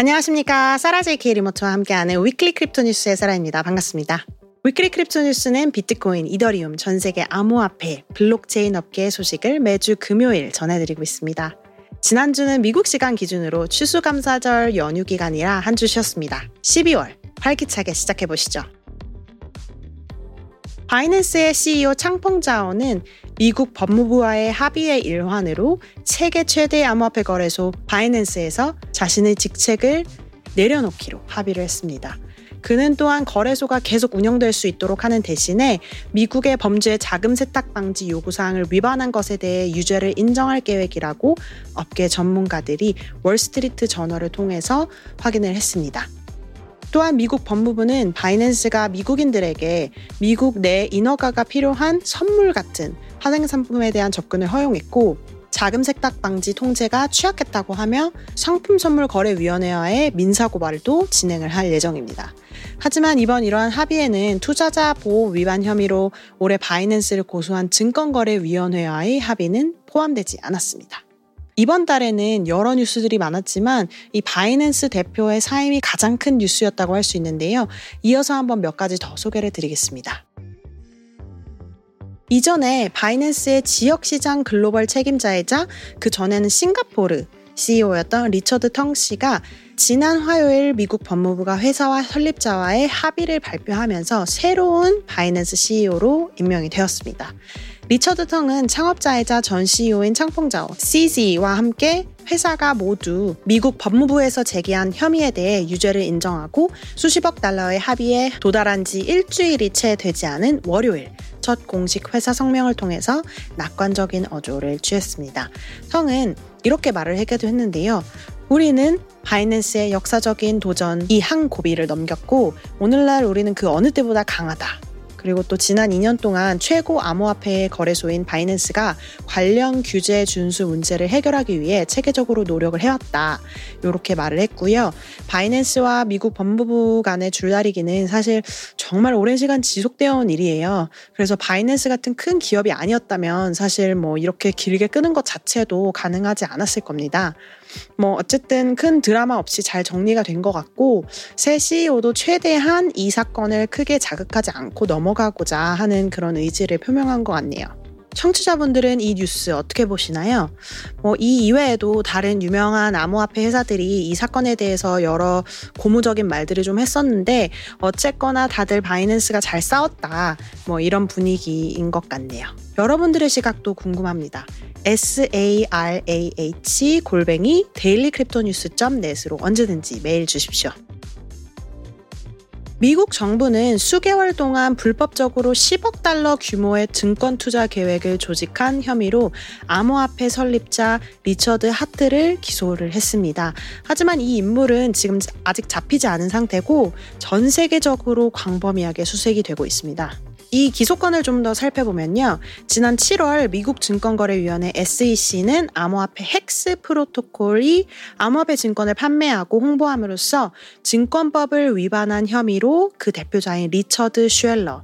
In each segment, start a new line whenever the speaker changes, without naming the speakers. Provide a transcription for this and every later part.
안녕하십니까. 사라제이케 리모트와 함께하는 Weekly Crypto News의 사라입니다. 반갑습니다. Weekly Crypto News는 비트코인, 이더리움, 전 세계 암호화폐, 블록체인 업계의 소식을 매주 금요일 전해드리고 있습니다. 지난주는 미국 시간 기준으로 추수감사절 연휴 기간이라 한 주 쉬었습니다. 12월 활기차게 시작해보시죠. 바이낸스의 CEO 창펑자오는 미국 법무부와의 합의의 일환으로 세계 최대 암호화폐 거래소 바이낸스에서 자신의 직책을 내려놓기로 합의를 했습니다. 그는 또한 거래소가 계속 운영될 수 있도록 하는 대신에 미국의 범죄 자금 세탁 방지 요구사항을 위반한 것에 대해 유죄를 인정할 계획이라고 업계 전문가들이 월스트리트 저널을 통해서 확인을 했습니다. 또한 미국 법무부는 바이낸스가 미국인들에게 미국 내 인허가가 필요한 선물 같은 화생상품에 대한 접근을 허용했고 자금 세탁 방지 통제가 취약했다고 하며 상품 선물 거래 위원회와의 민사 고발도 진행을 할 예정입니다. 하지만 이번 이러한 합의에는 투자자 보호 위반 혐의로 올해 바이낸스를 고소한 증권거래위원회와의 합의는 포함되지 않았습니다. 이번 달에는 여러 뉴스들이 많았지만 이 바이낸스 대표의 사임이 가장 큰 뉴스였다고 할 수 있는데요. 이어서 한번 몇 가지 더 소개를 드리겠습니다. 이전에 바이낸스의 지역시장 글로벌 책임자이자 그 전에는 싱가포르 CEO였던 리처드 텡 씨가 지난 화요일 미국 법무부가 회사와 설립자와의 합의를 발표하면서 새로운 바이낸스 CEO로 임명이 되었습니다. 리처드 텅은 창업자이자 전 CEO인 창풍자오 CZ와 함께 회사가 모두 미국 법무부에서 제기한 혐의에 대해 유죄를 인정하고 수십억 달러의 합의에 도달한 지 일주일이 채 되지 않은 월요일 첫 공식 회사 성명을 통해서 낙관적인 어조를 취했습니다. 텅은 이렇게 말을 하기도 했는데요. 우리는 바이낸스의 역사적인 도전 이 한 고비를 넘겼고 오늘날 우리는 그 어느 때보다 강하다. 그리고 또 지난 2년 동안 최고 암호화폐 거래소인 바이낸스가 관련 규제 준수 문제를 해결하기 위해 체계적으로 노력을 해왔다. 이렇게 말을 했고요. 바이낸스와 미국 법무부 간의 줄다리기는 사실 정말 오랜 시간 지속되어 온 일이에요. 그래서 바이낸스 같은 큰 기업이 아니었다면 사실 뭐 이렇게 길게 끄는 것 자체도 가능하지 않았을 겁니다. 뭐 어쨌든 큰 드라마 없이 잘 정리가 된 것 같고 새 CEO도 최대한 이 사건을 크게 자극하지 않고 넘어가고자 하는 그런 의지를 표명한 것 같네요. 청취자분들은 이 뉴스 어떻게 보시나요? 뭐 이 이외에도 다른 유명한 암호화폐 회사들이 이 사건에 대해서 여러 고무적인 말들을 좀 했었는데 어쨌거나 다들 바이낸스가 잘 싸웠다. 뭐 이런 분위기인 것 같네요. 여러분들의 시각도 궁금합니다. Sarah 골뱅이 dailycryptonews.net으로 언제든지 메일 주십시오. 미국 정부는 수개월 동안 불법적으로 10억 달러 규모의 증권 투자 계획을 조직한 혐의로 암호화폐 설립자 리처드 하트를 기소를 했습니다. 하지만 이 인물은 지금 아직 잡히지 않은 상태고 전 세계적으로 광범위하게 수색이 되고 있습니다. 이 기소건을 좀 더 살펴보면요. 지난 7월 미국 증권거래위원회 SEC는 암호화폐 헥스 프로토콜이 암호화폐 증권을 판매하고 홍보함으로써 증권법을 위반한 혐의로 그 대표자인 리처드 슈엘러,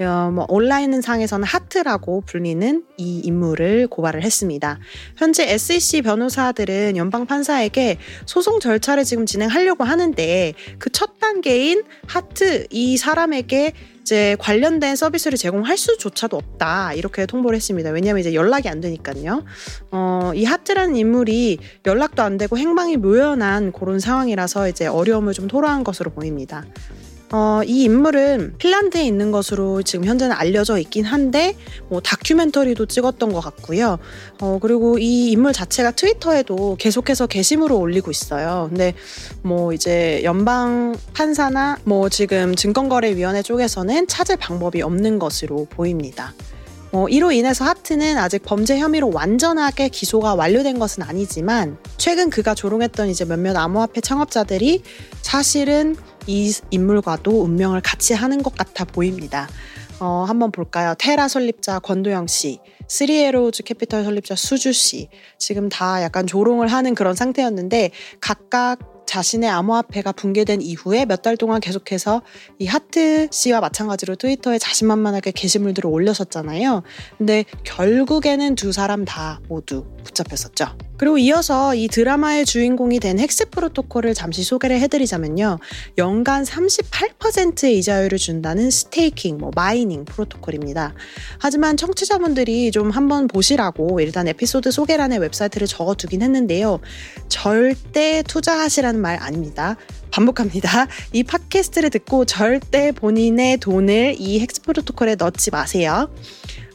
어, 뭐 온라인 상에서는 하트라고 불리는 이 인물을 고발을 했습니다. 현재 SEC 변호사들은 연방 판사에게 소송 절차를 지금 진행하려고 하는데 그 첫 단계인 하트 이 사람에게 이제 관련된 서비스를 제공할 수조차도 없다 이렇게 통보를 했습니다. 왜냐하면 이제 연락이 안 되니까요. 어, 이 하트라는 인물이 연락도 안 되고 행방이 묘연한 그런 상황이라서 이제 어려움을 좀 토로한 것으로 보입니다. 어, 이 인물은 핀란드에 있는 것으로 지금 현재는 알려져 있긴 한데 뭐 다큐멘터리도 찍었던 것 같고요. 어, 그리고 이 인물 자체가 트위터에도 계속해서 게시물을 올리고 있어요. 근데 뭐 이제 연방 판사나 뭐 지금 증권거래위원회 쪽에서는 찾을 방법이 없는 것으로 보입니다. 어, 이로 인해서 하트는 아직 범죄 혐의로 완전하게 기소가 완료된 것은 아니지만 최근 그가 조롱했던 이제 몇몇 암호화폐 창업자들이 사실은 이 인물과도 운명을 같이 하는 것 같아 보입니다. 어, 한번 볼까요? 테라 설립자 권도형 씨, Three Arrows Capital 설립자 수 주 씨, 지금 다 약간 조롱을 하는 그런 상태였는데 각각 자신의 암호화폐가 붕괴된 이후에 몇 달 동안 계속해서 이 하트 씨와 마찬가지로 트위터에 자신만만하게 게시물들을 올렸었잖아요. 근데 결국에는 두 사람 다 모두 붙잡혔었죠. 그리고 이어서 이 드라마의 주인공이 된 헥스 프로토콜을 잠시 소개를 해드리자면요. 연간 38%의 이자율을 준다는 staking, 뭐 mining 프로토콜입니다. 하지만 청취자분들이 좀 한번 보시라고 일단 에피소드 소개란에 웹사이트를 적어두긴 했는데요. 절대 투자하시라는 말 아닙니다. 반복합니다. 이 팟캐스트를 듣고 절대 본인의 돈을 이 헥스 프로토콜에 넣지 마세요.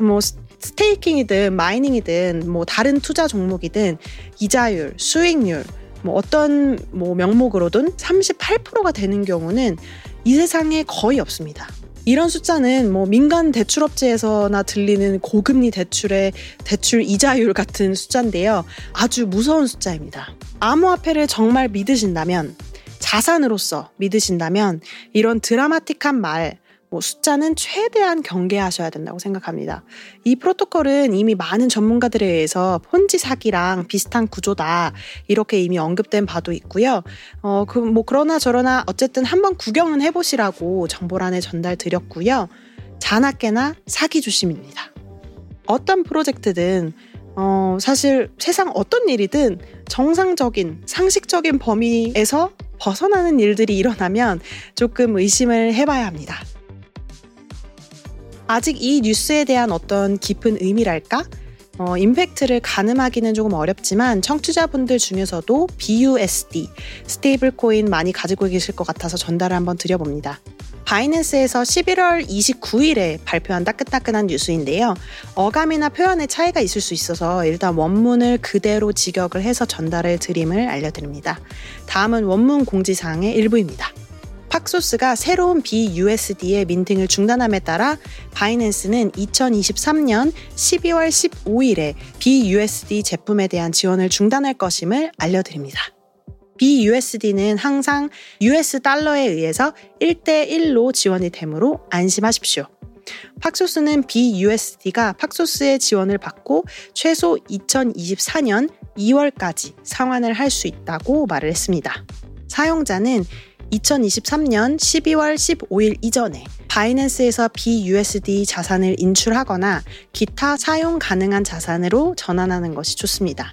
뭐 staking이든 mining이든 뭐 다른 투자 종목이든 이자율, 수익률 뭐 어떤 뭐 명목으로든 38%가 되는 경우는 이 세상에 거의 없습니다. 이런 숫자는 뭐 민간 대출업체에서나 들리는 고금리 대출의 대출 이자율 같은 숫자인데요. 아주 무서운 숫자입니다. 암호화폐를 정말 믿으신다면 자산으로서 믿으신다면 이런 드라마틱한 말, 뭐 숫자는 최대한 경계하셔야 된다고 생각합니다. 이 프로토콜은 이미 많은 전문가들에 의해서 폰지 사기랑 비슷한 구조다 이렇게 이미 언급된 바도 있고요. 어, 그 뭐 그러나 저러나 어쨌든 한번 구경은 해보시라고 정보란에 전달 드렸고요. 자나깨나 사기 조심입니다. 어떤 프로젝트든 어, 사실 세상 어떤 일이든 정상적인 상식적인 범위에서 벗어나는 일들이 일어나면 조금 의심을 해봐야 합니다. 아직 이 뉴스에 대한 어떤 깊은 의미랄까? 어, 임팩트를 가늠하기는 조금 어렵지만 청취자분들 중에서도 BUSD, stablecoin 많이 가지고 계실 것 같아서 전달을 한번 드려봅니다. 바이낸스에서 11월 29일에 발표한 따끈따끈한 뉴스인데요. 어감이나 표현의 차이가 있을 수 있어서 일단 원문을 그대로 직역을 해서 전달을 드림을 알려드립니다. 다음은 원문 공지사항의 일부입니다. 팍소스가 새로운 BUSD의 민팅을 중단함에 따라 바이낸스는 2023년 12월 15일에 BUSD 제품에 대한 지원을 중단할 것임을 알려드립니다. BUSD는 항상 US 달러에 의해서 1대1로 지원이 되므로 안심하십시오. 팍소스는 BUSD가 팍소스의 지원을 받고 최소 2024년 2월까지 상환을 할 수 있다고 말을 했습니다. 사용자는 2023년 12월 15일 이전에 바이낸스에서 BUSD 자산을 인출하거나 기타 사용 가능한 자산으로 전환하는 것이 좋습니다.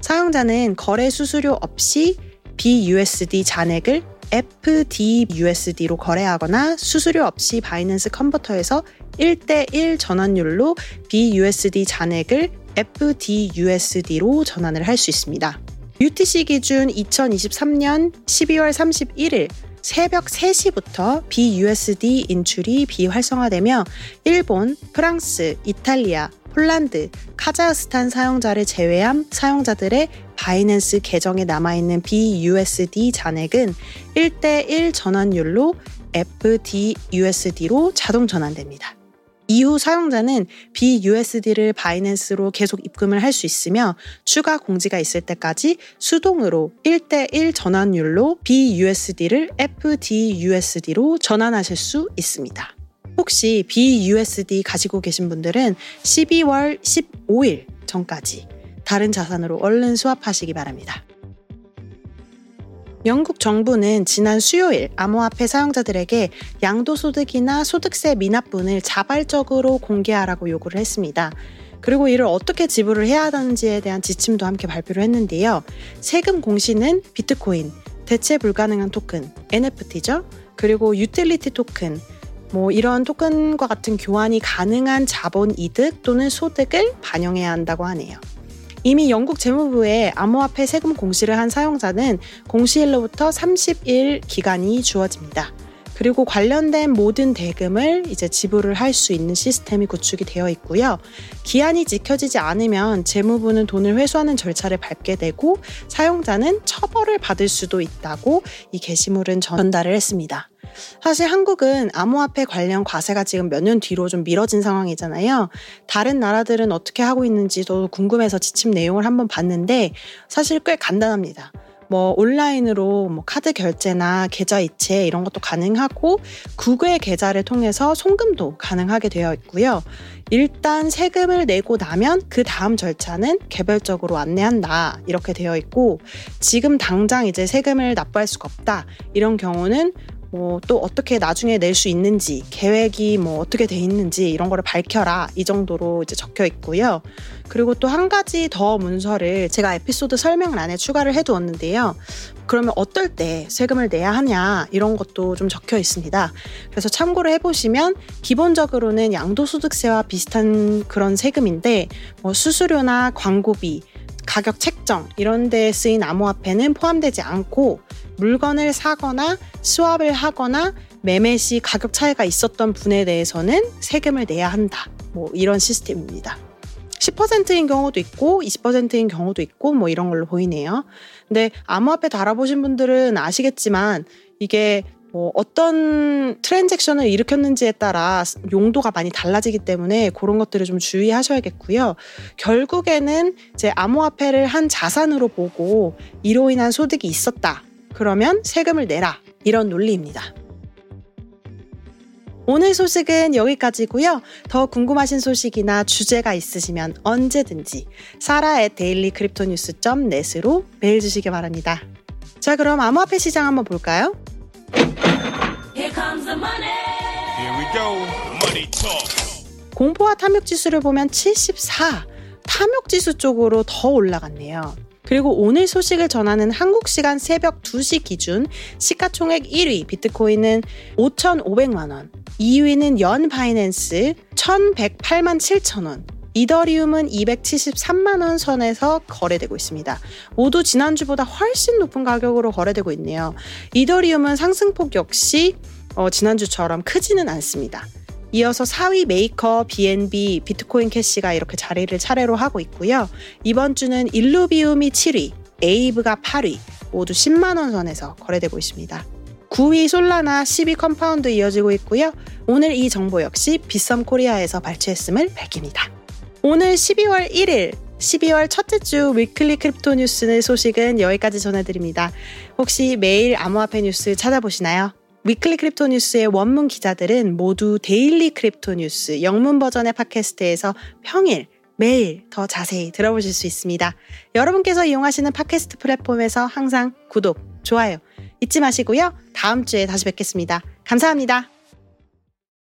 사용자는 거래 수수료 없이 BUSD 잔액을 FDUSD로 거래하거나 수수료 없이 바이낸스 컨버터에서 1대1 전환율로 BUSD 잔액을 FDUSD로 전환을 할 수 있습니다. UTC 기준 2023년 12월 31일 새벽 3시부터 BUSD 인출이 비활성화되며 일본, 프랑스, 이탈리아, 폴란드, 카자흐스탄 사용자를 제외한 사용자들의 바이낸스 계정에 남아있는 BUSD 잔액은 1대1 전환율로 FDUSD로 자동 전환됩니다. 이후 사용자는 BUSD를 바이낸스로 계속 입금을 할 수 있으며 추가 공지가 있을 때까지 수동으로 1대1 전환율로 BUSD를 FDUSD로 전환하실 수 있습니다. 혹시 BUSD 가지고 계신 분들은 12월 15일 전까지 다른 자산으로 얼른 수합하시기 바랍니다. 영국 정부는 지난 수요일 암호화폐 사용자들에게 양도소득이나 소득세 미납분을 자발적으로 공개하라고 요구를 했습니다. 그리고 이를 어떻게 지불을 해야 하는지에 대한 지침도 함께 발표를 했는데요. 세금 공시는 비트코인, 대체 불가능한 토큰, NFT죠. 그리고 유틸리티 토큰, 뭐 이런 토큰과 같은 교환이 가능한 자본 이득 또는 소득을 반영해야 한다고 하네요. 이미 영국 재무부에 암호화폐 세금 공시를 한 사용자는 공시일로부터 30일 기간이 주어집니다. 그리고 관련된 모든 대금을 이제 지불을 할 수 있는 시스템이 구축이 되어 있고요. 기한이 지켜지지 않으면 재무부는 돈을 회수하는 절차를 밟게 되고 사용자는 처벌을 받을 수도 있다고 이 게시물은 전달을 했습니다. 사실 한국은 암호화폐 관련 과세가 지금 몇 년 뒤로 좀 미뤄진 상황이잖아요. 다른 나라들은 어떻게 하고 있는지도 궁금해서 지침 내용을 한번 봤는데 사실 꽤 간단합니다. 뭐 온라인으로 뭐 카드 결제나 계좌 이체 이런 것도 가능하고 구글 계좌를 통해서 송금도 가능하게 되어 있고요. 일단 세금을 내고 나면 그 다음 절차는 개별적으로 안내한다 이렇게 되어 있고 지금 당장 이제 세금을 납부할 수가 없다 이런 경우는 뭐 또 어떻게 나중에 낼 수 있는지 계획이 뭐 어떻게 돼 있는지 이런 거를 밝혀라 이 정도로 이제 적혀 있고요. 그리고 또 한 가지 더 문서를 제가 에피소드 설명란에 추가를 해두었는데요. 그러면 어떨 때 세금을 내야 하냐 이런 것도 좀 적혀 있습니다. 그래서 참고를 해보시면 기본적으로는 양도소득세와 비슷한 그런 세금인데 뭐 수수료나 광고비 가격 책정 이런 데 쓰인 암호화폐는 포함되지 않고 물건을 사거나 수합을 하거나 매매 시 가격 차이가 있었던 분에 대해서는 세금을 내야 한다. 뭐 이런 시스템입니다. 10%인 경우도 있고 20%인 경우도 있고 뭐 이런 걸로 보이네요. 근데 암호화폐 달아보신 분들은 아시겠지만 이게 뭐 어떤 트랜잭션을 일으켰는지에 따라 용도가 많이 달라지기 때문에 그런 것들을 좀 주의하셔야겠고요. 결국에는 이제 암호화폐를 한 자산으로 보고 이로 인한 소득이 있었다. 그러면 세금을 내라. 이런 논리입니다. 오늘 소식은 여기까지고요. 더 궁금하신 소식이나 주제가 있으시면 언제든지 사라의 Daily Crypto News net으로 메일 주시기 바랍니다. 자, 그럼 암호화폐 시장 한번 볼까요? 공포와 탐욕 지수를 보면 74. 탐욕 지수 쪽으로 더 올라갔네요. 그리고 오늘 소식을 전하는 한국 시간 새벽 2시 기준 시가총액 1위 비트코인은 5,500만 원, 2위는 Yearn Finance 1,108만 7천 원, 이더리움은 273만 원 선에서 거래되고 있습니다. 모두 지난주보다 훨씬 높은 가격으로 거래되고 있네요. 이더리움은 상승폭 역시 어, 지난주처럼 크지는 않습니다. 이어서 4위 메이커, BNB, 비트코인 캐시가 이렇게 자리를 차례로 하고 있고요. 이번 주는 일루비움이 7위, 에이브가 8위, 모두 10만원 선에서 거래되고 있습니다. 9위 솔라나, 10위 컴파운드 이어지고 있고요. 오늘 이 정보 역시 빗썸 코리아에서 발췌했음을 밝힙니다. 오늘 12월 1일 12월 첫째 주 Weekly Crypto News의 소식은 여기까지 전해드립니다. 혹시 매일 암호화폐 뉴스 찾아보시나요? Weekly Crypto News의 원문 기사들은 모두 Daily Crypto News 영문 버전의 팟캐스트에서 평일 매일 더 자세히 들어보실 수 있습니다. 여러분께서 이용하시는 팟캐스트 플랫폼에서 항상 구독, 좋아요 잊지 마시고요. 다음 주에 다시 뵙겠습니다. 감사합니다.